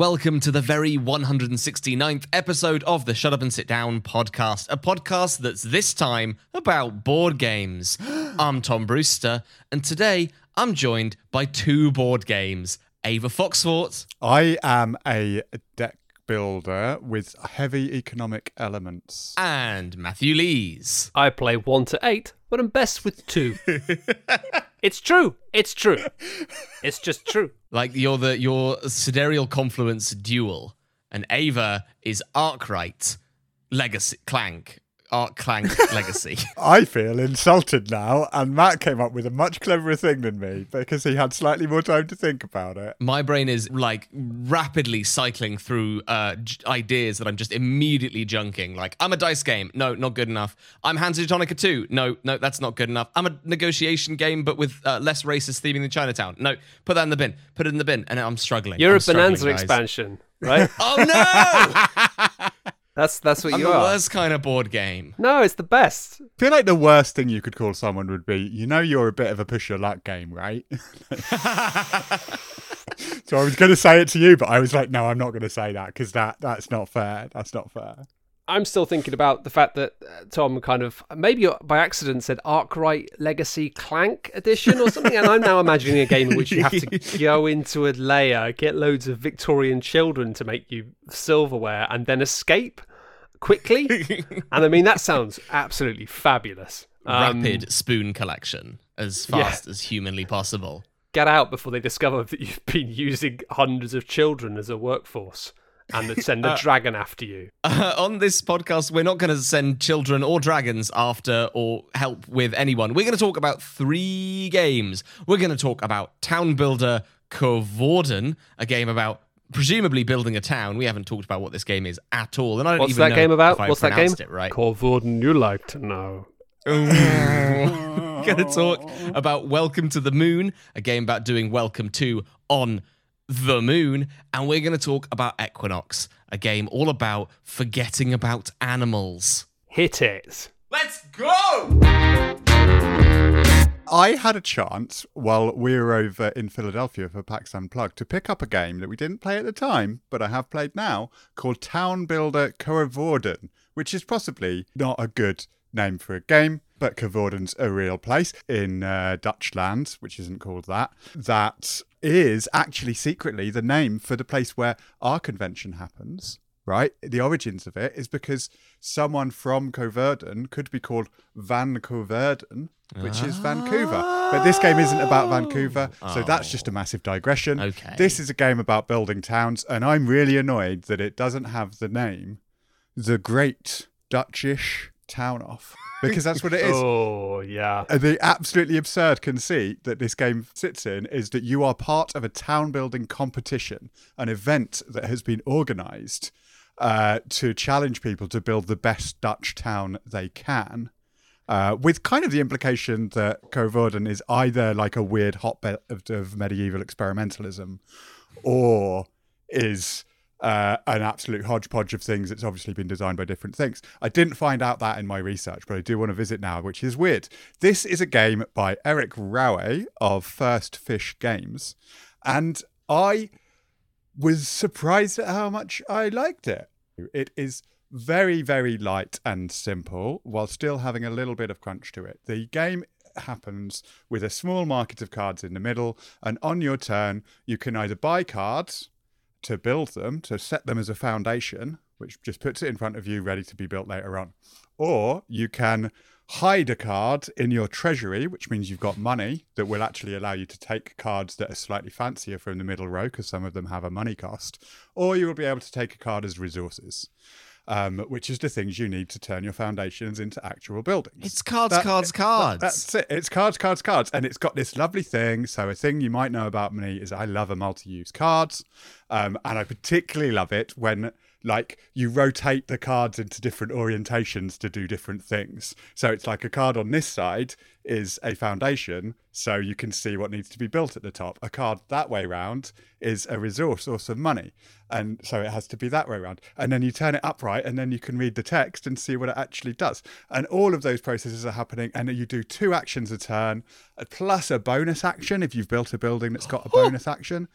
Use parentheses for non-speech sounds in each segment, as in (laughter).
welcome to the very 169th episode of the Shut Up and Sit Down podcast, a podcast that's this time about board games. (gasps) I'm Tom Brewster, and today I'm joined by two board games Ava Foxfort. I am a deck builder with heavy economic elements. And Matthew Lees. I play one to eight, but I'm best with two. (laughs) it's true. It's true. It's just true. (laughs) Like you're the your sidereal confluence duel, and Ava is Arkwright, Legacy Clank, Arc Clank (laughs) Legacy. I feel insulted now, and Matt came up with a much cleverer thing than me because he had slightly more time to think about it. My brain is like rapidly cycling through uh, j- ideas that I'm just immediately junking. Like I'm a dice game, no, not good enough. I'm Hansa Teutonica 2, no, no, that's not good enough. I'm a negotiation game, but with uh, less racist theming than Chinatown. No, put that in the bin. Put it in the bin, and I'm struggling. You're I'm a Bohnanza guys. expansion, right? (laughs) Oh no! (laughs) That's that's what I'm you the are. worst kind of board game. No, it's the best. I feel like the worst thing you could call someone would be, you know, you're a bit of a push your luck game, right? (laughs) so I was going to say it to you, but I was like, no, I'm not going to say that because that that's not fair. That's not fair. I'm still thinking about the fact that uh, Tom kind of maybe by accident said Arkwright Legacy Clank Edition or something, and I'm now imagining a game in which you have to (laughs) go into a layer, get loads of Victorian children to make you silverware, and then escape quickly. (laughs) and I mean that sounds absolutely fabulous. Um, Rapid spoon collection as fast as humanly possible. get out before they discover that you've been using hundreds of children as a workforce and they send a (laughs) dragon after you. Uh, on this podcast, we're not going to send children or dragons after or help with anyone. We're going to talk about three games. We're going to talk about Town Builder Coevorden, a game about presumably building a town. We haven't talked about what this game is at all, and I don't What's even that know game about? if I What's that game? pronounced It right. Corvorden, you like to know. We're going to talk about Welcome to the Moon, a game about doing Welcome to on the moon. And we're going to talk about Equinox, a game all about forgetting about animals. Hit it. Let's go! I had a chance while we were over in Philadelphia for PAX Unplugged to pick up a game that we didn't play at the time, but I have played now, called Town Builder Coevorden, which is possibly not a good name for a game, but Coevorden's a real place in uh, Dutch land, which isn't called that. That is actually secretly the name for the place where our convention happens. Right, the origins of it is because someone from Coevorden could be called Van Coevorden, which is Vancouver. But this game isn't about Vancouver, so that's just a massive digression. Okay. This is a game about building towns, and I'm really annoyed that it doesn't have the name The Great Dutchish Town Off. (laughs) Because that's what it is. Oh, yeah. And the absolutely absurd conceit that this game sits in is that you are part of a town building competition, an event that has been organized uh, to challenge people to build the best Dutch town they can. Uh, with kind of the implication that Coevorden is either like a weird hotbed of, of medieval experimentalism or is uh, an absolute hodgepodge of things that's obviously been designed by different things. I didn't find out that in my research, but I do want to visit now, which is weird. This is a game by Eric Rowe of First Fish Games, and I was surprised at how much I liked it. It is very, very light and simple while still having a little bit of crunch to it. The game happens with a small market of cards in the middle, and on your turn, you can either buy cards to build them, to set them as a foundation, which just puts it in front of you ready to be built later on. Or you can hide a card in your treasury, which means you've got money that will actually allow you to take cards that are slightly fancier from the middle row because some of them have a money cost. Or you will be able to take a card as resources. Um, which is the things you need to turn your foundations into actual buildings. It's cards, That- cards, cards. That's it. It's cards, cards, cards. And it's got this lovely thing. So, a thing you might know about me is I love a multi use cards. Um, and I particularly love it when, like, you rotate the cards into different orientations to do different things. So, it's like a card on this side is a foundation. So, you can see what needs to be built at the top. A card that way round is a resource or some money. And so it has to be that way around. And then you turn it upright and then you can read the text and see what it actually does. And all of those processes are happening. And you do two actions a turn, plus a bonus action if you've built a building that's got a bonus action.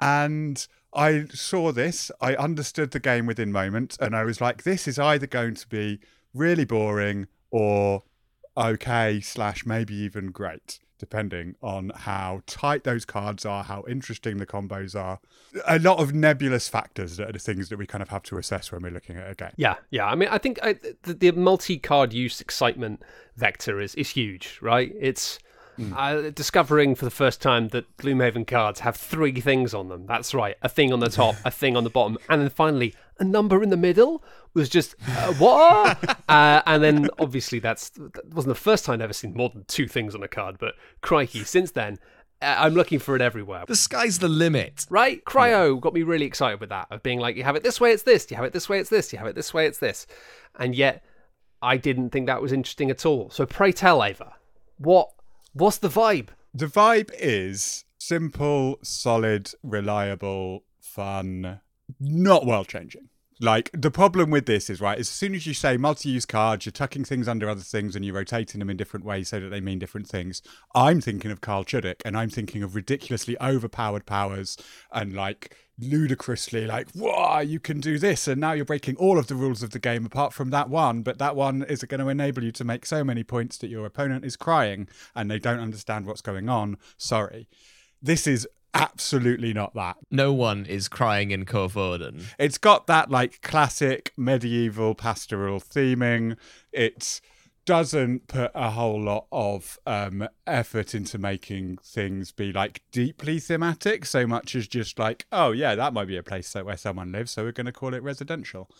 And I saw this, I understood the game within moments, and I was like, this is either going to be really boring or okay, slash maybe even great, depending on how tight those cards are, how interesting the combos are. A lot of nebulous factors that are the things that we kind of have to assess when we're looking at a game. Yeah, yeah. I mean, I think I, the, the multi-card use excitement vector is is huge, right? It's uh, discovering for the first time that Gloomhaven cards have three things on them. That's right, a thing on the top, a thing on the bottom, and then finally a number in the middle was just uh, what? (laughs) uh, and then obviously that's that wasn't the first time I've ever seen more than two things on a card, but crikey, since then. uh, I'm looking for it everywhere. The sky's the limit. Right? Cryo got me really excited with that, of being like, you have it this way, it's this. You have it this way, it's this. You have it this way, it's this. And yet, I didn't think that was interesting at all. So pray tell, Ava, what what's the vibe? The vibe is simple, solid, reliable, fun, not world changing. Like the problem with this is right, as soon as you say multi-use cards, you're tucking things under other things and you're rotating them in different ways so that they mean different things. I'm thinking of Carl Chudyk and I'm thinking of ridiculously overpowered powers and like ludicrously like, wow, you can do this, and now you're breaking all of the rules of the game apart from that one, but that one is going to enable you to make so many points that your opponent is crying and they don't understand what's going on. Sorry. This is absolutely not that. No one is crying in Corvoden. It's got that like classic medieval pastoral theming. It doesn't put a whole lot of um, effort into making things be like deeply thematic so much as just like, oh yeah, that might be a place where someone lives, so we're going to call it residential.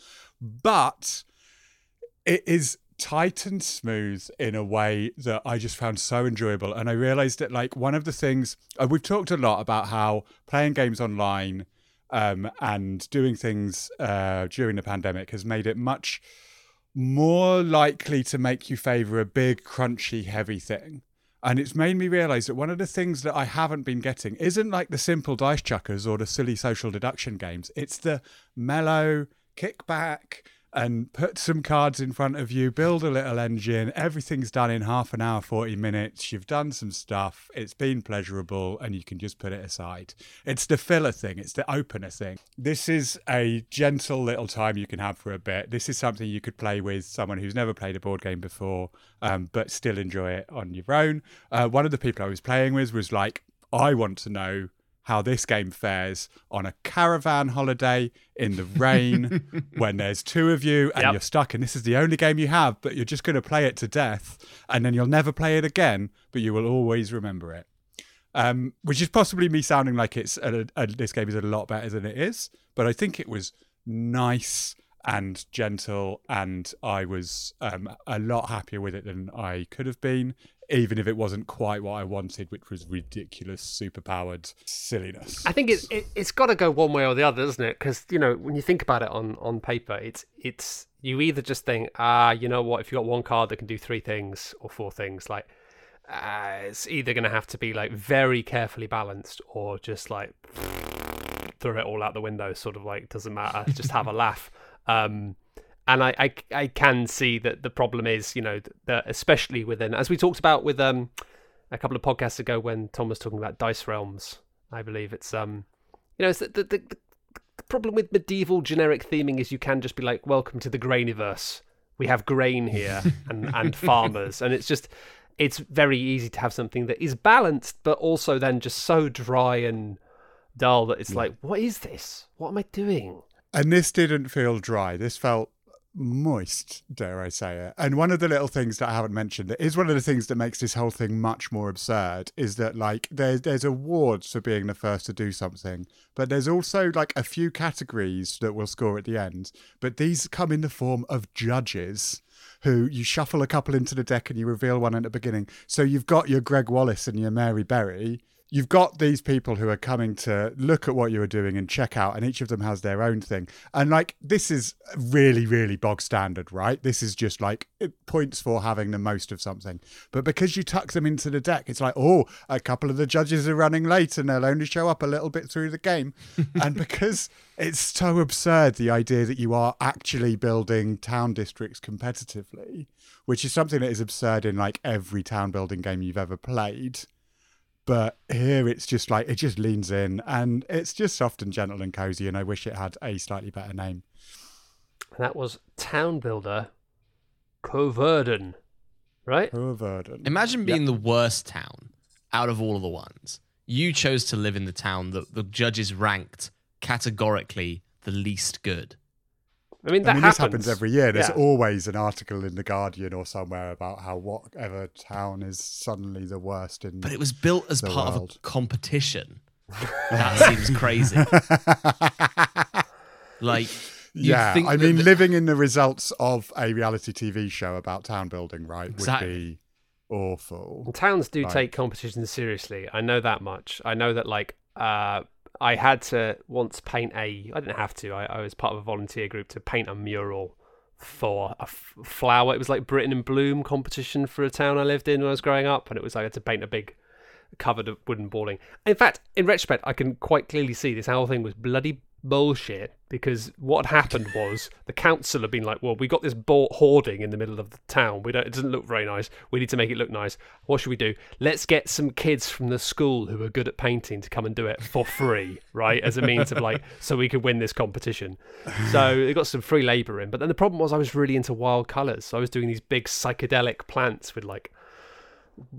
But it is tight and smooth in a way that I just found so enjoyable. And I realized that, like, one of the things uh, we've talked a lot about how playing games online um, and doing things uh, during the pandemic has made it much more likely to make you favor a big, crunchy, heavy thing. And it's made me realize that one of the things that I haven't been getting isn't like the simple dice chuckers or the silly social deduction games. It's the mellow kickback and put some cards in front of you, build a little engine. Everything's done in half an hour, 40 minutes. You've done some stuff. It's been pleasurable and you can just put it aside. It's the filler thing, it's the opener thing. This is a gentle little time you can have for a bit. This is something you could play with someone who's never played a board game before, um, but still enjoy it on your own. Uh, one of the people I was playing with was like, I want to know how this game fares on a caravan holiday in the rain (laughs) when there's two of you and Yep. you're stuck and this is the only game you have but you're just going to play it to death and then you'll never play it again but you will always remember it um, which is possibly me sounding like it's a, a, this game is a lot better than it is but i think it was nice and gentle and i was um, a lot happier with it than i could have been even if it wasn't quite what i wanted which was ridiculous superpowered silliness I think it, it it's got to go one way or the other, doesn't it? Because you know when you think about it on on paper, it's it's you either just think, ah, you know what, if you got one card that can do three things or four things, like uh, it's either going to have to be like very carefully balanced or just like (laughs) throw it all out the window, sort of like doesn't matter, just have a laugh. Um, and I, I I can see that the problem is, you know, that especially within as we talked about with um a couple of podcasts ago when Tom was talking about dice realms. I believe it's um, you know, it's the the, the, the problem with medieval generic theming is you can just be like, "Welcome to the grainiverse. We have grain here (laughs) and and farmers," and it's just it's very easy to have something that is balanced, but also then just so dry and dull that it's like, "What is this? What am I doing?" And this didn't feel dry. This felt moist, dare I say it. And one of the little things that I haven't mentioned that is one of the things that makes this whole thing much more absurd is that like there's there's awards for being the first to do something, but there's also like a few categories that will score at the end. But these come in the form of judges who you shuffle a couple into the deck and you reveal one at the beginning. So you've got your Greg Wallace and your Mary Berry. You've got these people who are coming to look at what you are doing and check out, and each of them has their own thing. And like, this is really, really bog standard, right? This is just like it points for having the most of something. But because you tuck them into the deck, it's like, oh, a couple of the judges are running late and they'll only show up a little bit through the game. (laughs) and because it's so absurd, the idea that you are actually building town districts competitively, which is something that is absurd in like every town building game you've ever played But here it's just like it just leans in and it's just soft and gentle and cozy. And I wish it had a slightly better name. And that was Town Builder Coevorden, right? Coevorden. Imagine being the worst town out of all of the ones. You chose to live in the town that the judges ranked categorically the least good. I mean, that I mean, happens. this happens every year. There's Yeah. always an article in the Guardian or somewhere about how whatever town is suddenly the worst in. But it was built as The part of a competition. that seems crazy. (laughs) Like, yeah, think I mean, the- living in the results of a reality TV show about town building, right, Exactly. would be awful. Towns do Right. take competitions seriously. I know that much. I know that like uh, I had to once paint a. I didn't have to. I, I was part of a volunteer group to paint a mural for a f- flower. It was like Britain in Bloom competition for a town I lived in when I was growing up, and it was like I had to paint a big covered wooden balling. In fact, in retrospect, I can quite clearly see this whole thing was bloody bullshit because what happened was the council had been like, "Well, we got this bought hoarding in the middle of the town. We don't. It doesn't look very nice. We need to make it look nice. What should we do? Let's get some kids from the school who are good at painting to come and do it for free, right? As a means of like, so we could win this competition. So they got some free labour in. But then the problem was I was really into wild colours. So I was doing these big psychedelic plants with like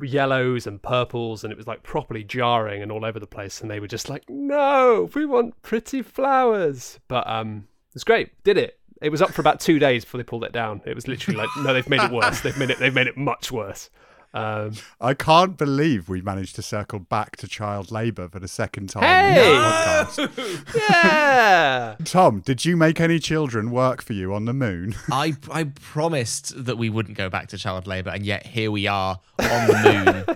yellows and purples and it was like properly jarring and all over the place and they were just like no we want pretty flowers. But um it's great. Did it. It was up for about two days before they pulled it down. It was literally like no they've made it worse. They've made it they've made it much worse um I can't believe we managed to circle back to child labour for the second time. Hey! in podcast. (laughs) yeah Tom, did you make any children work for you on the moon? (laughs) I I promised that we wouldn't go back to child labour, and yet here we are on the moon.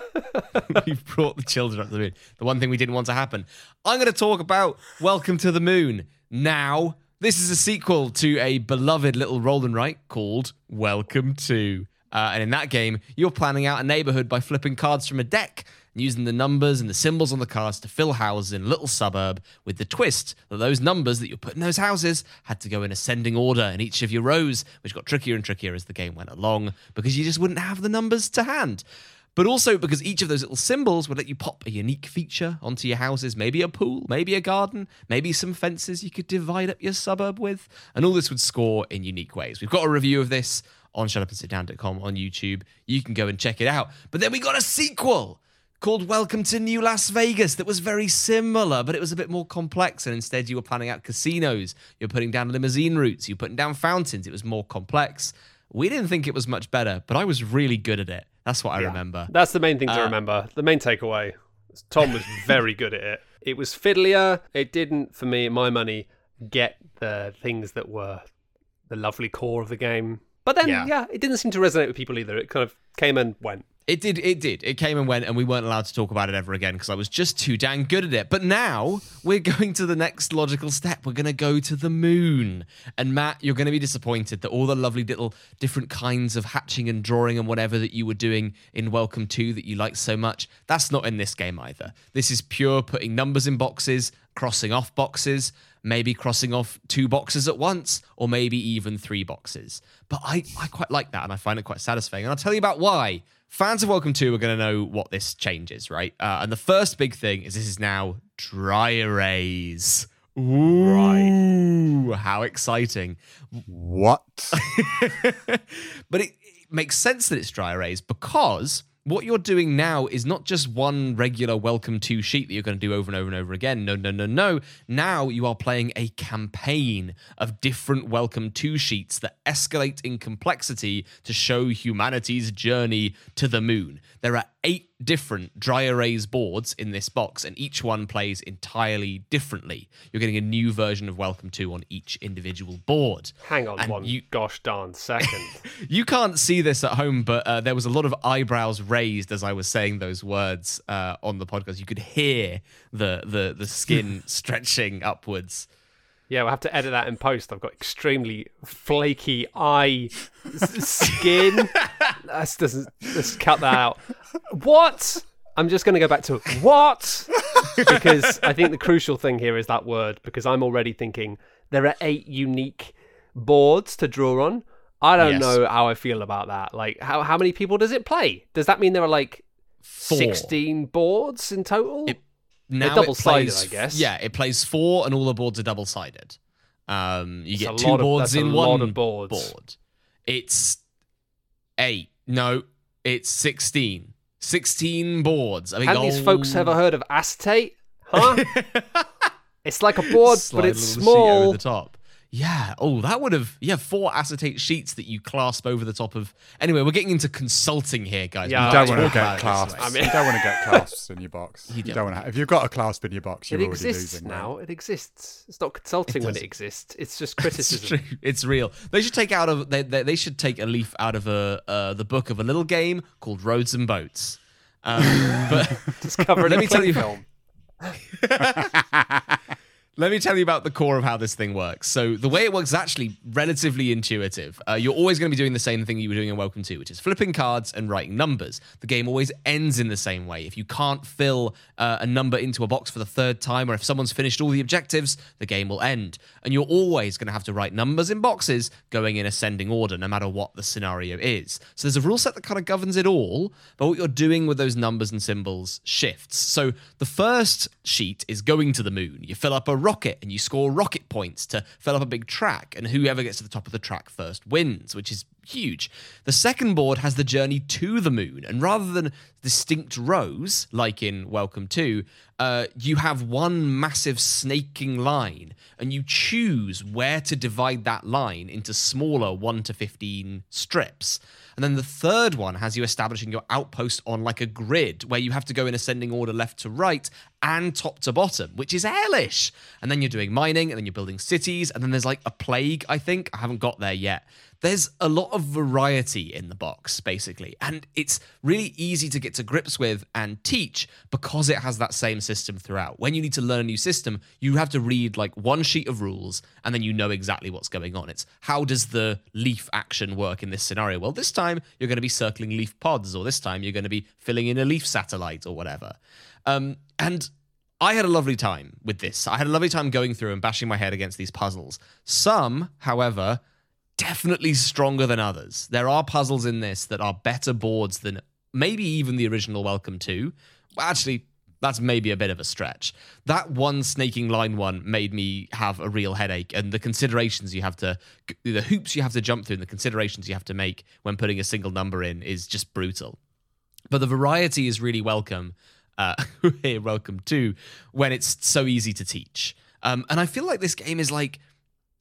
(laughs) We've brought the children up to the moon. The one thing we didn't want to happen. I'm going to talk about Welcome to the Moon now. This is a sequel to a beloved little roll and write called Welcome to. Uh, and in that game, you're planning out a neighborhood by flipping cards from a deck and using the numbers and the symbols on the cards to fill houses in a little suburb with the twist that those numbers that you put in those houses had to go in ascending order in each of your rows, which got trickier and trickier as the game went along because you just wouldn't have the numbers to hand. But also because each of those little symbols would let you pop a unique feature onto your houses, maybe a pool, maybe a garden, maybe some fences you could divide up your suburb with. And all this would score in unique ways. We've got a review of this on shutupandsitdown.com on YouTube. You can go and check it out. But then we got a sequel called Welcome to New Las Vegas that was very similar, but it was a bit more complex. And instead, you were planning out casinos, you're putting down limousine routes, you're putting down fountains. It was more complex. We didn't think it was much better, but I was really good at it. That's what I remember. That's the main thing to Uh, remember. The main takeaway. Tom was (laughs) very good at it. It was fiddlier. It didn't, for me, my money, get the things that were the lovely core of the game. But then, Yeah. yeah, it didn't seem to resonate with people either. It kind of came and went. It did. It did. It came and went, and we weren't allowed to talk about it ever again because I was just too dang good at it. But now we're going to the next logical step. We're going to go to the moon. And Matt, you're going to be disappointed that all the lovely little different kinds of hatching and drawing and whatever that you were doing in Welcome to that you liked so much, that's not in this game either. This is pure putting numbers in boxes, crossing off boxes, maybe crossing off two boxes at once, or maybe even three boxes. But I, I quite like that and I find it quite satisfying. And I'll tell you about why. Fans of Welcome to are going to know what this changes, right? Uh, and the first big thing is this is now dry erase. Ooh, how exciting. What? (laughs) but it, it makes sense that it's dry erase because what you're doing now is not just one regular welcome to sheet that you're going to do over and over and over again. No, no, no, no. Now you are playing a campaign of different welcome to sheets that escalate in complexity to show humanity's journey to the moon. There are eight different dry erase boards in this box, and each one plays entirely differently. You're getting a new version of Welcome to on each individual board. Hang on And one you- gosh darn second. (laughs) You can't see this at home, but uh, there was a lot of eyebrows raised as I was saying those words uh, on the podcast. You could hear the the the skin (laughs) stretching upwards. Yeah, we'll have to edit that in post. I've got extremely flaky eye s- skin. (laughs) Let's, doesn't, let's cut that out. What? I'm just going to go back to what? because I think the crucial thing here is that word, because I'm already thinking there are eight unique boards to draw on. I don't Yes. know how I feel about that. Like, how, how many people does it play? Does that mean there are like four. 16 boards in total. It- Now it plays- I guess. Yeah, it plays four, and all the boards are double sided. Um, you That's get two lot of- boards in one boards. board. It's eight. No, it's sixteen. Sixteen boards. I mean, Have these folks ever heard of acetate? (laughs) Huh? (laughs) it's like a board, but it's small. over the top. Yeah. Oh, that would have. Yeah, four acetate sheets that you clasp over the top of. Anyway, we're getting into consulting here, guys. Yeah, You I don't want to get about clasps. I mean- you (laughs) don't want to get clasps in your box. You, don't. don't want to. If you've got a clasp in your box, you're It already exists losing. now. It exists. It's not consulting when it exists. It's just (laughs) It's criticism. true. It's real. They should take out of they, they, they should take a leaf out of a uh, the book of a little game called Roads and Boats. Um, (laughs) but Discovered Let me tell you- film. Let me tell you about the core of how this thing works. So the way it works is actually relatively intuitive. Uh, you're always going to be doing the same thing you were doing in Welcome to, which is flipping cards and writing numbers. The game always ends in the same way. If you can't fill uh, a number into a box for the third time, or if someone's finished all the objectives, the game will end. And you're always going to have to write numbers in boxes going in ascending order, no matter what the scenario is. So there's a rule set that kind of governs it all, but what you're doing with those numbers and symbols shifts. So the first sheet is going to the moon. You fill up a rocket and you score rocket points to fill up a big track, and whoever gets to the top of the track first wins, which is huge. The second board has the journey to the moon, and rather than distinct rows like in Welcome to, uh, you have one massive snaking line, and you choose where to divide that line into smaller 1 to 15 strips. And then the third one has you establishing your outpost on like a grid where you have to go in ascending order left to right and top to bottom, which is hellish. And then you're doing mining and then you're building cities. And then there's like a plague, I think. I haven't got there yet. There's a lot of variety in the box, basically. And it's really easy to get to grips with and teach because it has that same system throughout. When you need to learn a new system, you have to read like one sheet of rules and then you know exactly what's going on. It's how does the leaf action work in this scenario? Well, this time you're going to be circling leaf pods, or this time you're going to be filling in a leaf satellite or whatever. Um, and I had a lovely time with this. I had a lovely time going through and bashing my head against these puzzles. Some, however, definitely stronger than others. There are puzzles in this that are better boards than maybe even the original Welcome to. Actually, that's maybe a bit of a stretch. That one snaking line one made me have a real headache, and the considerations you have to, the hoops you have to jump through, and the considerations you have to make when putting a single number in is just brutal. But the variety is really welcome. Uh, (laughs) here, welcome to when it's so easy to teach. Um, and I feel like this game is like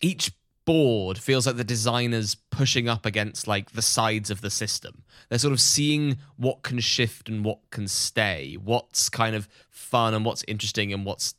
each board feels like the designers pushing up against like the sides of the system. They're sort of seeing what can shift and what can stay, what's kind of fun and what's interesting and what's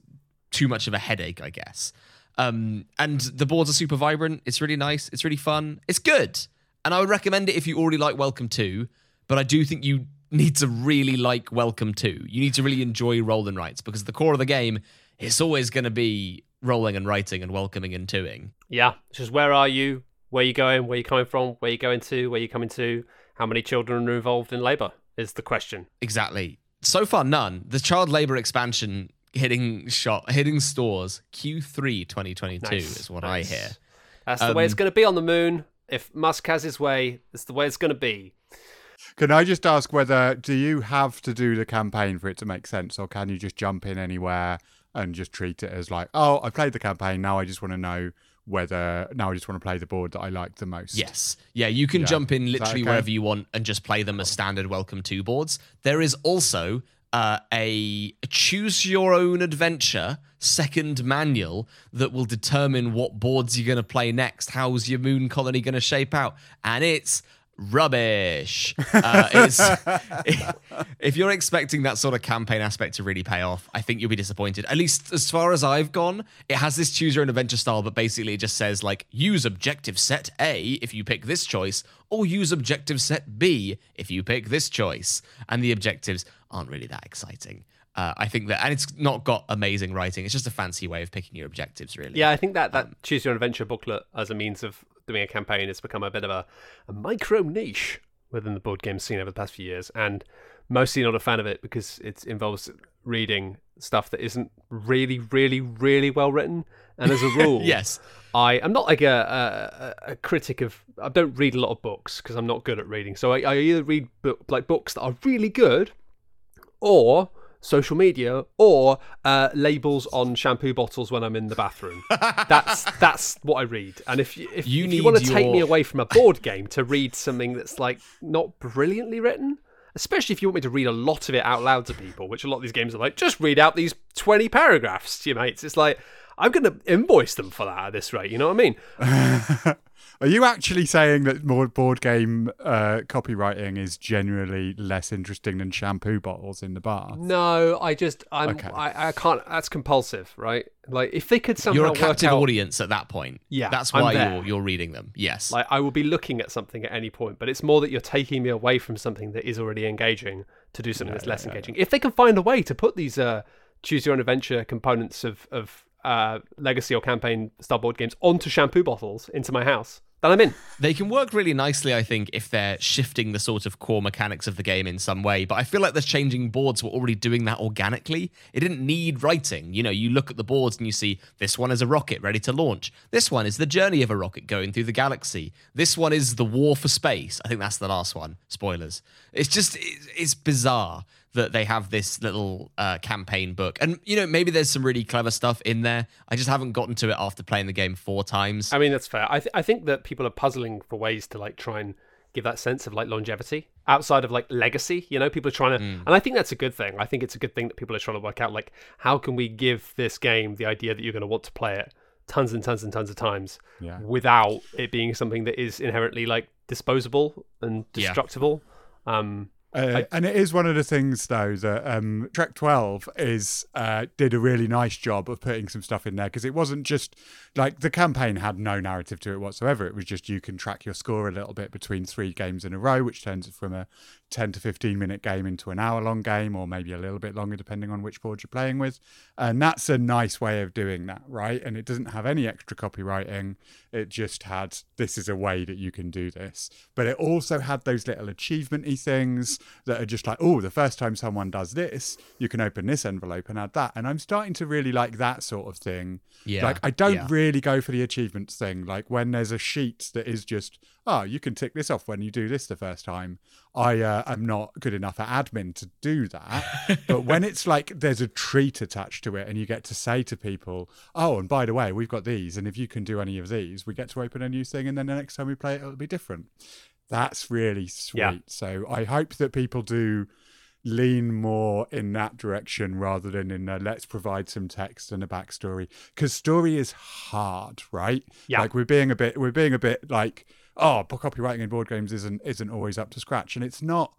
too much of a headache, I guess. Um, and the boards are super vibrant. It's really nice. It's really fun. It's good. And I would recommend it if you already like Welcome to, but I do think you need to really like Welcome to. You need to really enjoy roll and writes because the core of the game is always going to be rolling and writing and welcoming and toing. Yeah, it's just where are you? Where you going? Where you coming from? Where you going to? Where you coming to? How many children are involved in labour? Is the question. Exactly. So far, none. The child labor expansion hitting shot hitting stores Q3 2022 Nice, is what nice. I hear. That's the way it's Um, going to be on the moon. If Musk has his way, it's the way it's going to be. Can I just ask whether do you have to do the campaign for it to make sense, or can you just jump in anywhere and just treat it as like, oh, I played the campaign, now I just want to know whether now I just want to play the board that I like the most. Yes. Yeah, you can Yeah. jump in literally okay? wherever you want and just play them as standard Welcome to boards. There is also uh, a choose your own adventure second manual that will determine what boards you're going to play next. How's your moon colony going to shape out? And it's rubbish. (laughs) Uh, it's, (laughs) if you're expecting that sort of campaign aspect to really pay off, I think you'll be disappointed. At least as far as I've gone, it has this choose your own adventure style, but basically it just says like use objective set A if you pick this choice, or use objective set B if you pick this choice. And the objectives aren't really that exciting. Uh, I think that, and it's not got amazing writing. It's just a fancy way of picking your objectives, really. Yeah, I think that that choose your own adventure booklet as a means of doing a campaign has become a bit of a, a micro niche within the board game scene over the past few years, and mostly not a fan of it because it involves reading stuff that isn't really, really, really well written. And as a (laughs) rule, Yes. I am not like a, a, a critic of. I don't read a lot of books because I'm not good at reading. So I, I either read book, like books that are really good, or social media or uh, labels on shampoo bottles when I'm in the bathroom. (laughs) that's that's what I read. And if you, if You if you want to take me away from a board game to read something that's like not brilliantly written, especially if you want me to read a lot of it out loud to people, which a lot of these games are like, just read out these 20 paragraphs to your mates. It's like I'm going to invoice them for that at this rate. You know what I mean? (laughs) Are you actually saying that more board game uh, copywriting is generally less interesting than shampoo bottles in the bar? No, I just I'm Okay. I, I can't. That's compulsive, right? Like if they could somehow You're a work captive out, audience at that point. Yeah, that's I'm why there. you're you're reading them. Yes. Like I will be looking at something at any point, but it's more that you're taking me away from something that is already engaging to do something that's less engaging. If they can find a way to put these uh, choose your own adventure components of of uh, legacy or campaign style board games onto shampoo bottles into my house, then I'm in. They can work really nicely, I think, if they're shifting the sort of core mechanics of the game in some way. But I feel like the changing boards were already doing that organically. It didn't need writing. You know, you look at the boards and you see this one is a rocket ready to launch. This one is the journey of a rocket going through the galaxy. This one is the war for space. I think that's the last one. Spoilers. It's just, it's bizarre that they have this little uh, campaign book. And, you know, maybe there's some really clever stuff in there. I just haven't gotten to it after playing the game four times. I mean, that's fair. I, th- I think that people are puzzling for ways to like try and give that sense of like longevity outside of like legacy. You know, people are trying to, and I think that's a good thing. I think it's a good thing that people are trying to work out like how can we give this game the idea that you're going to want to play it tons and tons and tons of times Yeah. without it being something that is inherently like disposable and Yeah. destructible. Um, Uh, and it is one of the things, though, that um, Trek 12 is uh, did a really nice job of putting some stuff in there because it wasn't just like the campaign had no narrative to it whatsoever. It was just you can track your score a little bit between three games in a row, which turns it from a 10 to 15 minute game into an hour long game, or maybe a little bit longer depending on which board you're playing with. And that's a nice way of doing that, right? And it doesn't have any extra copywriting. It just had this is a way that you can do this. But it also had those little achievementy things that are just like, oh, the first time someone does this, you can open this envelope and add that. And I'm starting to really like that sort of thing. Yeah, Like I don't yeah. really go for the achievements thing. Like when there's a sheet that is just, oh, you can tick this off when you do this the first time. I uh, am not good enough at admin to do that. but when (laughs) it's like there's a treat attached to it and you get to say to people, oh, and by the way, we've got these. And if you can do any of these, we get to open a new thing. And then the next time we play it, it'll be different. That's really sweet. Yeah. So I hope that people do lean more in that direction rather than in a let's provide some text and a backstory because story is hard right Yeah. like we're being a bit we're being a bit like oh copywriting in board games isn't isn't always up to scratch. And it's not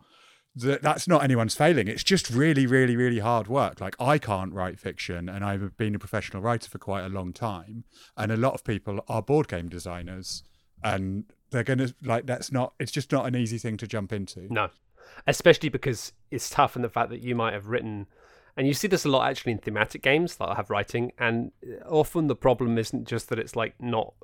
that that's not anyone's failing. It's just really really really hard work. Like i can't write fiction and i've been a professional writer for quite a long time and a lot of people are board game designers and they're gonna like that's not it's just not an easy thing to jump into. No, especially because it's tough in the fact that you might have written, and you see this a lot actually in thematic games that have writing, and often the problem isn't just that it's like not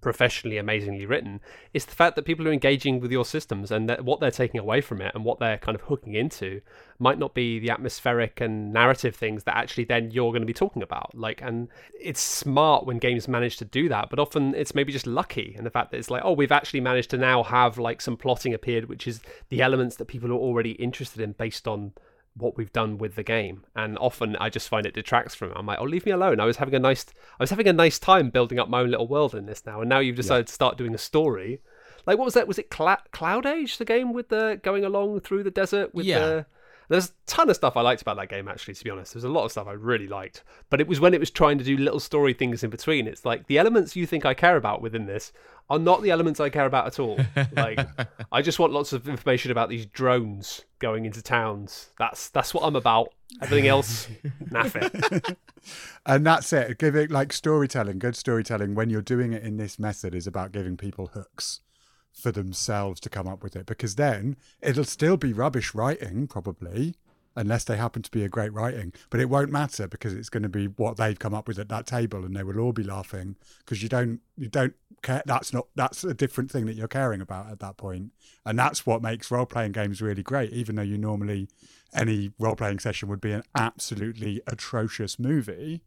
professionally amazingly written it's the fact that people are engaging with your systems and that what they're taking away from it and what they're kind of hooking into might not be the atmospheric and narrative things that actually then you're going to be talking about. Like and it's smart when games manage to do that but often it's maybe just lucky and the fact that it's like oh we've actually managed to now have like some plotting appeared which is the elements that people are already interested in based on what we've done with the game. And often i just find it detracts from it. I'm like oh leave me alone. I was having a nice i was having a nice time building up my own little world in this now. And now you've decided to start doing a story. Like what was that? Was it Cla- Cloudage the game with the going along through the desert with Yeah. the there's a ton of stuff I liked about that game, actually, to be honest. There's a lot of stuff I really liked. But it was when it was trying to do little story things in between. It's like the elements you think I care about within this are not the elements I care about at all. Like, (laughs) I just want lots of information about these drones going into towns. That's that's what I'm about. Everything else, (laughs) naff it. and that's it giving like storytelling good storytelling when you're doing it in this method is about giving people hooks for themselves to come up with it because then it'll still be rubbish writing probably unless they happen to be a great writing. But it won't matter because it's going to be what they've come up with at that table and they will all be laughing because you don't you don't care that's not that's a different thing that you're caring about at that point. And that's what makes role-playing games really great even though you normally any role-playing session would be an absolutely atrocious movie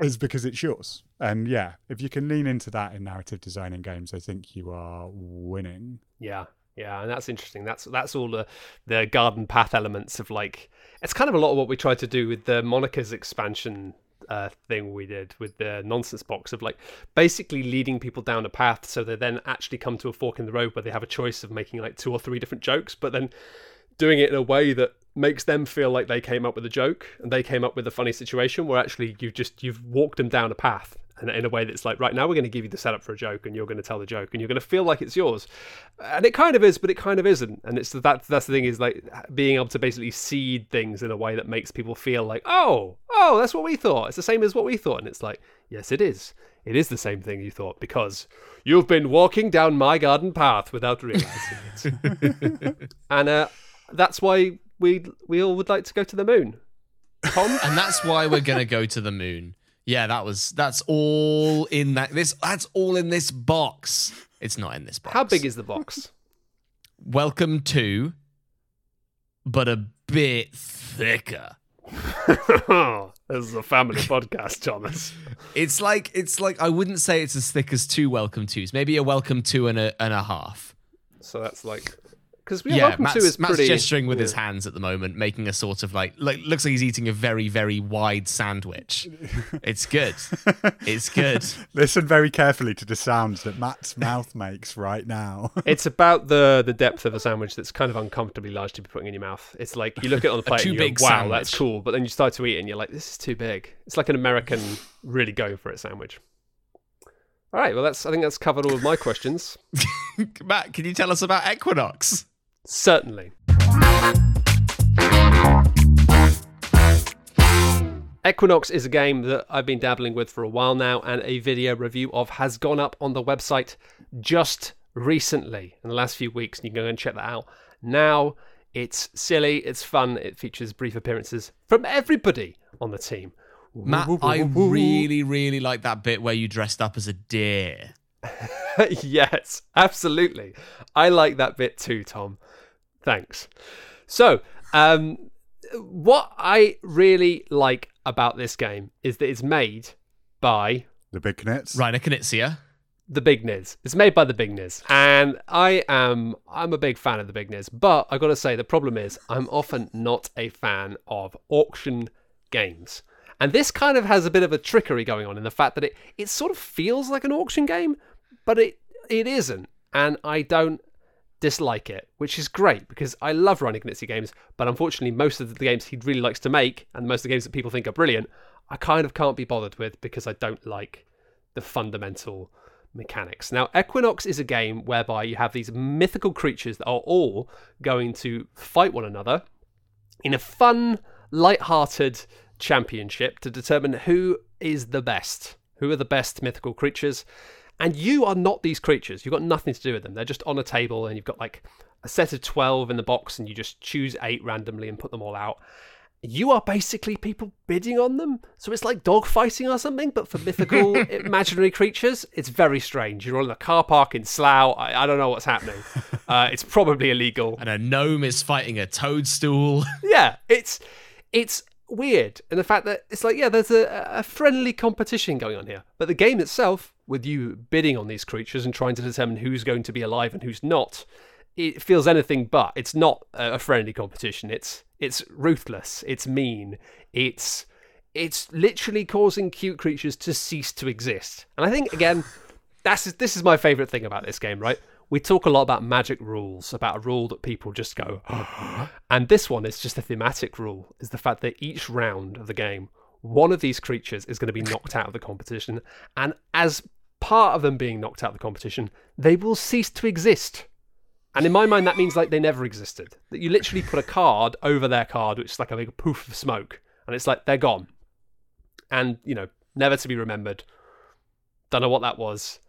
is because it's yours. And yeah, if you can lean into that in narrative design in games, I think you are winning. Yeah, yeah, and that's interesting. That's that's all the the garden path elements of like It's kind of a lot of what we tried to do with the Monikers expansion uh, thing we did with the nonsense box of like basically leading people down a path so they then actually come to a fork in the road where they have a choice of making like two or three different jokes, but then doing it in a way that makes them feel like they came up with a joke and they came up with a funny situation where actually you've just you've walked them down a path and in a way that's like right now we're going to give you the setup for a joke and you're going to tell the joke and you're going to feel like it's yours. And it kind of is but it kind of isn't. And it's that that's the thing is like being able to basically seed things in a way that makes people feel like oh oh that's what we thought. It's the same as what we thought. And it's like yes it is. It is the same thing you thought because you've been walking down my garden path without realizing it. (laughs) And uh, that's why we we all would like to go to the moon tom (laughs) and that's why we're gonna go to the moon. Yeah, that was that's all in that this that's all in this box. It's not in this box. how big is the box (laughs) Welcome to, but a bit thicker. (laughs) this is a family podcast, Thomas. It's like it's like I wouldn't say it's as thick as two welcome twos. Maybe a welcome two and a and a half. So that's like because yeah, Yeah, welcome Matt's, to is Matt's pretty. gesturing with his hands at the moment, making a sort of like like looks like he's eating a very very wide sandwich. (laughs) It's good. It's good. (laughs) Listen very carefully to the sounds that Matt's (laughs) mouth makes right now. It's about the the depth of a sandwich that's kind of uncomfortably large to be putting in your mouth. It's like you look at it on the plate too and you big go, wow, that's cool. But then you start to eat and you're like, this is too big. It's like an American really going for it sandwich. All right, well, that's I think that's covered all of my questions. Matt, can you tell us about Equinox? Certainly. Equinox is a game that I've been dabbling with for a while now, and a video review of has gone up on the website just recently in the last few weeks. And you can go and check that out now. It's silly, it's fun, it features brief appearances from everybody on the team. Matt, I really, really like that bit where you dressed up as a deer. (laughs) yes, absolutely. I like that bit too, Tom. Thanks. So, um, what I really like about this game is that it's made by the big Niz. Reiner Knizia. the Big Niz. It's made by the Big Niz, and I am I'm a big fan of the Big Niz. But I got to say, the problem is I'm often not a fan of auction games, and this kind of has a bit of a trickery going on in the fact that it it sort of feels like an auction game, but it it isn't, and I don't dislike it, which is great because I love Reiner Knizia games, but unfortunately, most of the games he really likes to make, and most of the games that people think are brilliant, I kind of can't be bothered with because I don't like the fundamental mechanics. Now, Equinox is a game whereby you have these mythical creatures that are all going to fight one another in a fun, light-hearted championship to determine who is the best. Who are the best mythical creatures? And you are not these creatures. You've got nothing to do with them. They're just on a table, and you've got like a set of 12 in the box, and you just choose eight randomly and put them all out. You are basically people bidding on them. So it's like dogfighting or something, but for mythical (laughs) imaginary creatures. It's very strange. You're on a car park in Slough. I, I don't know what's happening. (laughs) Uh, it's probably illegal. And a gnome is fighting a toadstool. (laughs) yeah, it's it's weird, and the fact that it's like yeah, there's a, a friendly competition going on here, but the game itself, with you bidding on these creatures and trying to determine who's going to be alive and who's not, it feels anything but. It's not a friendly competition. It's it's ruthless. It's mean. It's it's literally causing cute creatures to cease to exist. And I think again, (sighs) that's this is my favorite thing about this game, right? We talk a lot about magic rules, about a rule that people just go, (gasps) (gasps) and this one is just a thematic rule. Is the fact that each round of the game, one of these creatures is going to be knocked out of the competition, and as part of them being knocked out of the competition, they will cease to exist. And in my mind, that means like they never existed. That you literally put a card over their card, which is like a big poof of smoke, and it's like they're gone, and you know, never to be remembered. Don't know what that was.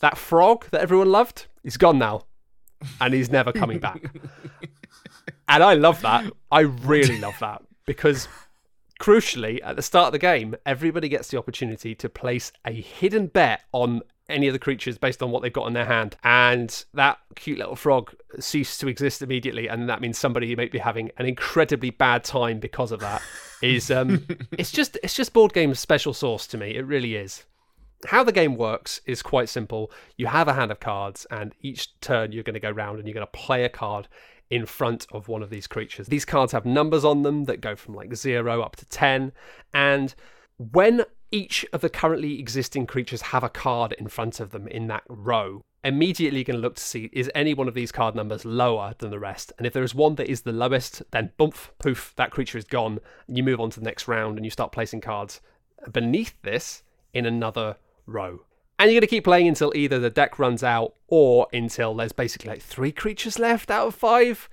That frog that everyone loved, he's gone now, and he's never coming back. (laughs) and I love that. I really love that because, crucially, at the start of the game, everybody gets the opportunity to place a hidden bet on any of the creatures based on what they've got in their hand. And that cute little frog ceased to exist immediately, and that means somebody who may be having an incredibly bad time because of that is um (laughs) it's just it's just board game special sauce to me. It really is. how the game works is quite simple. You have a hand of cards, and each turn you're going to go round and you're going to play a card in front of one of these creatures. These cards have numbers on them that go from like zero up to 10. And when each of the currently existing creatures have a card in front of them in that row, immediately you're going to look to see is any one of these card numbers lower than the rest. And if there is one that is the lowest, then bump, poof, that creature is gone. You move on to the next round and you start placing cards beneath this in another row. And you're going to keep playing until either the deck runs out or until there's basically like three creatures left out of five.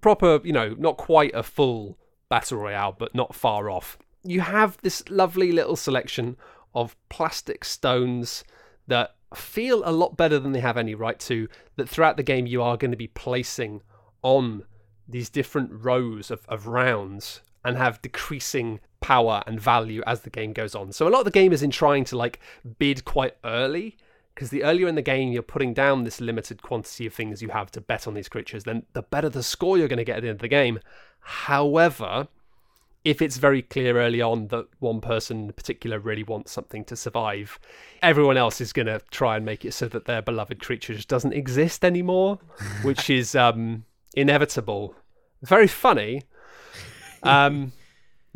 Proper, you know, not quite a full battle royale, but not far off. You have this lovely little selection of plastic stones that feel a lot better than they have any right to, that throughout the game you are going to be placing on these different rows of, of rounds and have decreasing power and value as the game goes on. So a lot of the game is in trying to like bid quite early because the earlier in the game you're putting down this limited quantity of things you have to bet on these creatures, then the better the score you're going to get at the end of the game. However, if it's very clear early on that one person in particular really wants something to survive, everyone else is going to try and make it so that their beloved creature just doesn't exist anymore, which (laughs) is um, inevitable. Very funny, um,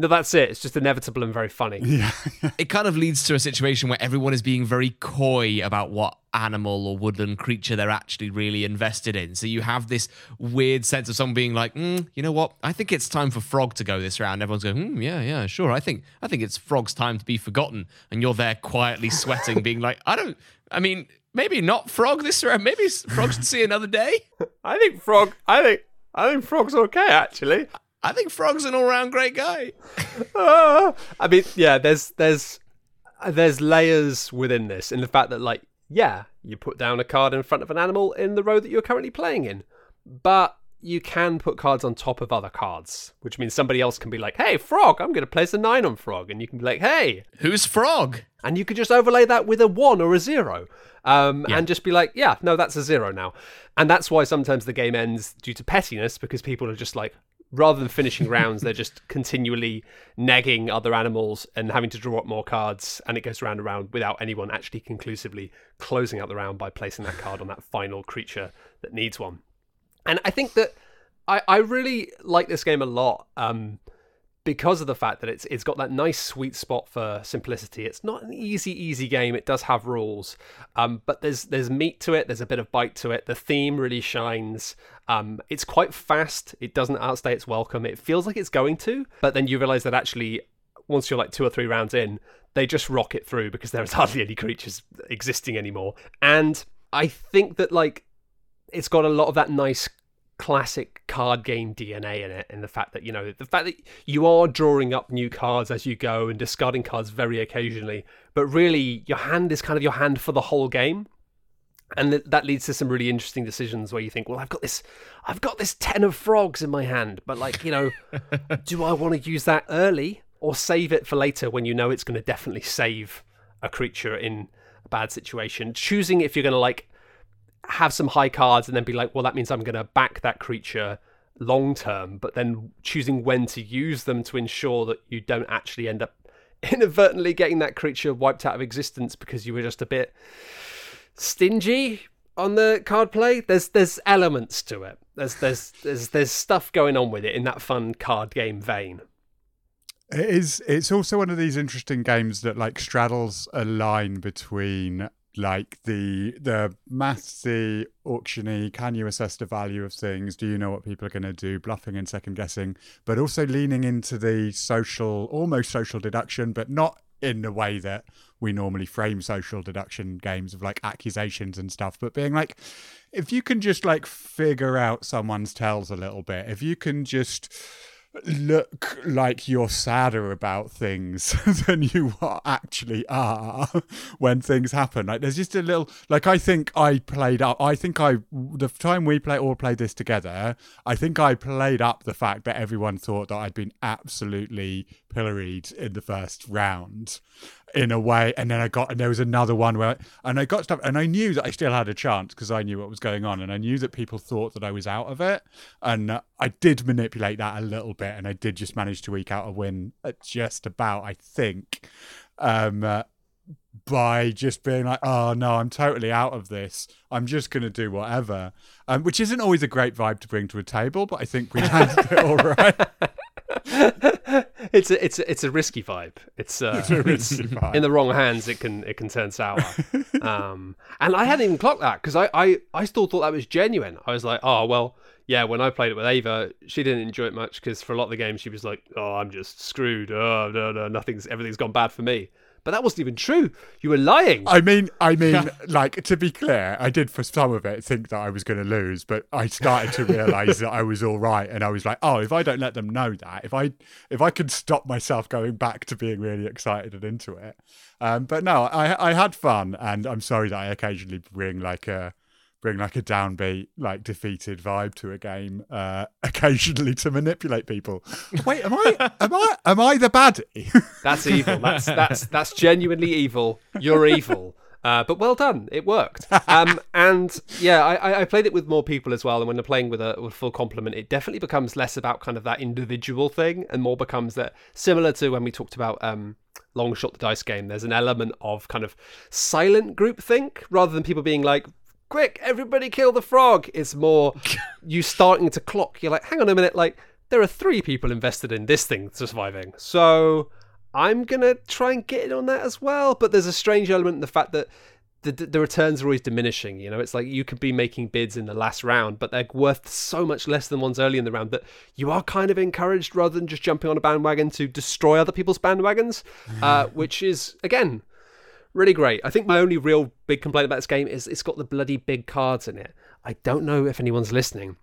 no, that's it. It's just inevitable and very funny. (laughs) Yeah. it kind of leads to a situation where everyone is being very coy about what animal or woodland creature they're actually really invested in. So you have this weird sense of someone being like, mm, you know what? I think it's time for Frog to go this round. Everyone's going, mm, yeah, yeah, sure. I think I think it's Frog's time to be forgotten. And you're there quietly sweating, (laughs) being like, I don't. I mean, maybe not Frog this round. Maybe Frog should see another day. I think Frog. I think. I think Frog's okay, actually. I think Frog's an all-round great guy. uh, (laughs) I mean, yeah, there's there's there's layers within this in the fact that like, yeah, you put down a card in front of an animal in the row that you're currently playing in, but you can put cards on top of other cards, which means somebody else can be like, "Hey, Frog, I'm going to place a nine on Frog," and you can be like, "Hey, who's Frog?" And you could just overlay that with a one or a zero. Um, yeah. and just be like, yeah, no, that's a zero now. And that's why sometimes the game ends due to pettiness because people are just like, rather than finishing rounds, they're just continually negging other animals and having to draw up more cards, and it goes round and round without anyone actually conclusively closing out the round by placing that card on that final creature that needs one. And I think that I, I really like this game a lot. Um, because of the fact that it's it's got that nice sweet spot for simplicity. It's not an easy easy game. It does have rules, um, but there's there's meat to it. There's a bit of bite to it. The theme really shines. Um, it's quite fast. It doesn't outstay its welcome. It feels like it's going to, but then you realize that actually once you're like two or three rounds in, they just rock it through because there's (laughs) hardly any creatures existing anymore. And I think that like it's got a lot of that nice classic card game DNA in it, and the fact that you know the fact that you are drawing up new cards as you go and discarding cards very occasionally, but really your hand is kind of your hand for the whole game, and th- that leads to some really interesting decisions where you think, well, I've got this, I've got this ten of frogs in my hand, but like you know, (laughs) do I want to use that early or save it for later when you know it's going to definitely save a creature in a bad situation? Choosing if you're going to like have some high cards and then be like, well, that means I'm going to back that creature long term, but then choosing when to use them to ensure that you don't actually end up (laughs) inadvertently getting that creature wiped out of existence because you were just a bit stingy on the card play. There's there's elements to it. There's there's there's there's stuff going on with it in that fun card game vein. It is. It's also one of these interesting games that like straddles a line between like the the mathsy auctiony can you assess the value of things? Do you know what people are going to do? Bluffing and second guessing but also leaning into the social almost social deduction but not in the way that we normally frame social deduction games of like accusations and stuff but being like if you can just like figure out someone's tells a little bit if you can just look like you're sadder about things (laughs) than you actually are when things happen. Like there's just a little like I think I played up I think I the time we play all played this together, I think I played up the fact that everyone thought that I'd been absolutely pilloried in the first round in a way and then i got and there was another one where and i got stuff and i knew that i still had a chance because i knew what was going on and i knew that people thought that i was out of it and uh, i did manipulate that a little bit and i did just manage to eke out a win at just about i think um uh, by just being like, oh no, I'm totally out of this. I'm just going to do whatever. Um, which isn't always a great vibe to bring to a table, but I think we (laughs) handled it all right. (laughs) it's a it's a, it's a risky vibe. It's, uh, It's a risky (laughs) vibe. in the wrong hands, it can it can turn sour. (laughs) um, and I hadn't even clocked that because I, I I still thought that was genuine. I was like, oh well, yeah. When I played it with Ava, she didn't enjoy it much because for a lot of the games she was like, oh, I'm just screwed. Oh no no, nothing's everything's gone bad for me. But that wasn't even true. You were lying. I mean, I mean, (laughs) like to be clear, I did for some of it think that I was going to lose, but I started to realize that I was all right, and I was like, oh, if I don't let them know that, if I if I could stop myself going back to being really excited and into it, um, but no, I I had fun, and I'm sorry that I occasionally bring like a bring like a downbeat, like defeated vibe to a game, uh, (laughs) occasionally to manipulate people. Wait, am I am I am I the baddie? (laughs) That's evil. That's that's that's genuinely evil. You're evil. Uh, but well done, it worked. Um, and yeah, I, I- played it with more people as well. And when they're playing with a, with full complement, it definitely becomes less about kind of that individual thing and more becomes that similar to when we talked about um, Long Shot the Dice game. There's an element of kind of silent group think rather than people being like, quick, everybody kill the frog. It's more (laughs) you starting to clock. You're like, hang on a minute, like there are three people invested in this thing surviving. So I'm gonna try and get in on that as well. But there's a strange element in the fact that the, the returns are always diminishing. You know, it's like you could be making bids in the last round, but they're worth so much less than ones early in the round that you are kind of encouraged rather than just jumping on a bandwagon to destroy other people's bandwagons, uh, (laughs) which is again really great. I think my only real big complaint about this game is it's got the bloody big cards in it. I don't know if anyone's listening,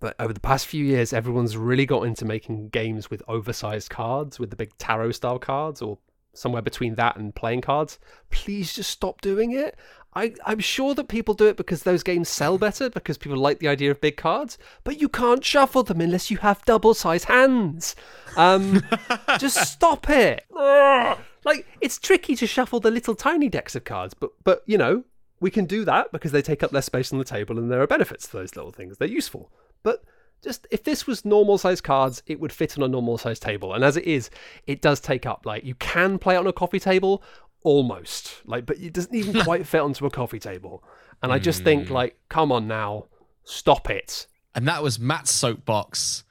but over the past few years, everyone's really got into making games with oversized cards, with the big tarot style cards, or somewhere between that and playing cards. Please just stop doing it. I, I'm sure that people do it because those games sell better, because people like the idea of big cards, but you can't shuffle them unless you have double sized hands. Um, (laughs) just stop it. (laughs) Like, it's tricky to shuffle the little tiny decks of cards, but, but you know, we can do that because they take up less space on the table and there are benefits to those little things. They're useful. But just if this was normal size cards, it would fit on a normal size table. And as it is, it does take up like you can play it on a coffee table almost. Like but it doesn't even (laughs) quite fit onto a coffee table. And I just think hmm. like come on now, stop it. And that was Matt's soapbox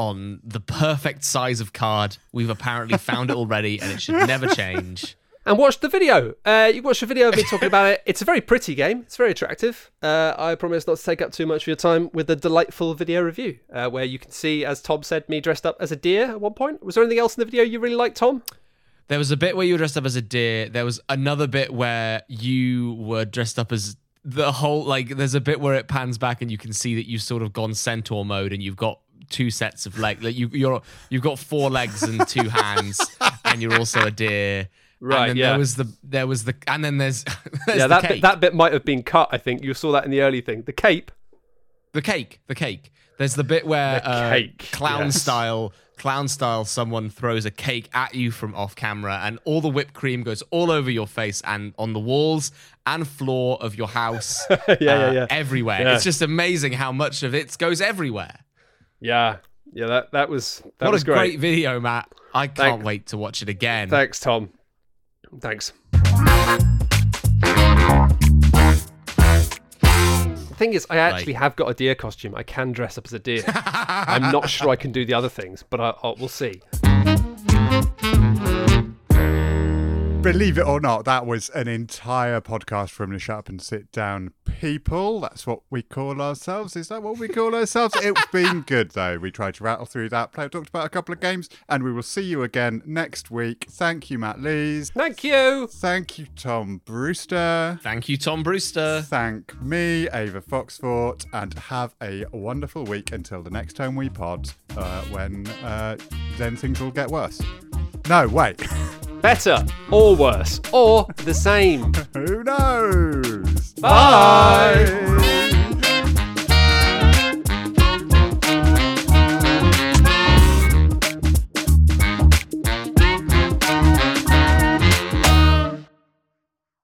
on the perfect size of card. We've apparently found it already, and it should never change. And watch the video. Uh, you watch the video of me talking about it. It's a very pretty game. It's very attractive. Uh, I promise not to take up too much of your time with a delightful video review, uh, where you can see, as Tom said, me dressed up as a deer at one point. Was there anything else in the video you really liked, Tom? There was a bit where you were dressed up as a deer. There was another bit where you were dressed up as the whole like. There's a bit where it pans back and you can see that you've sort of gone centaur mode and you've got two sets of legs. Like you, you're you've got four legs and two (laughs) hands, and you're also a deer. Right, And then yeah. There was the there was the and then there's, (laughs) there's yeah, the that bit, that bit might have been cut. I think you saw that in the early thing. The cape. The cake, the cake. There's the bit where The uh, cake, clown yes. style, clown style, someone throws a cake at you from off camera, and all the whipped cream goes all over your face and on the walls and floor of your house. (laughs) yeah, yeah, yeah. everywhere. Yeah. It's just amazing how much of it goes everywhere. Yeah, yeah. That that was that what was a great. great. video, Matt. I can't Thank- wait to watch it again. Thanks, Tom. Thanks. The thing is, I actually have got a deer costume. I can dress up as a deer. (laughs) I'm not sure I can do the other things, but I, I, we'll see. Believe it or not, that was an entire podcast from the Shut Up and Sit Down people. That's what we call ourselves. Is that what we call ourselves? It's (laughs) been good, though. We tried to rattle through that, play, talked about a couple of games, and we will see you again next week. Thank you, Matt Lees. Thank you. Thank you, Tom Brewster. Thank you, Tom Brewster. Thank me, Ava Foxfort, and have a wonderful week until the next time we pod, uh, when uh, then things will get worse. No, wait. (laughs) Better or worse or the same. (laughs) Who knows? Bye.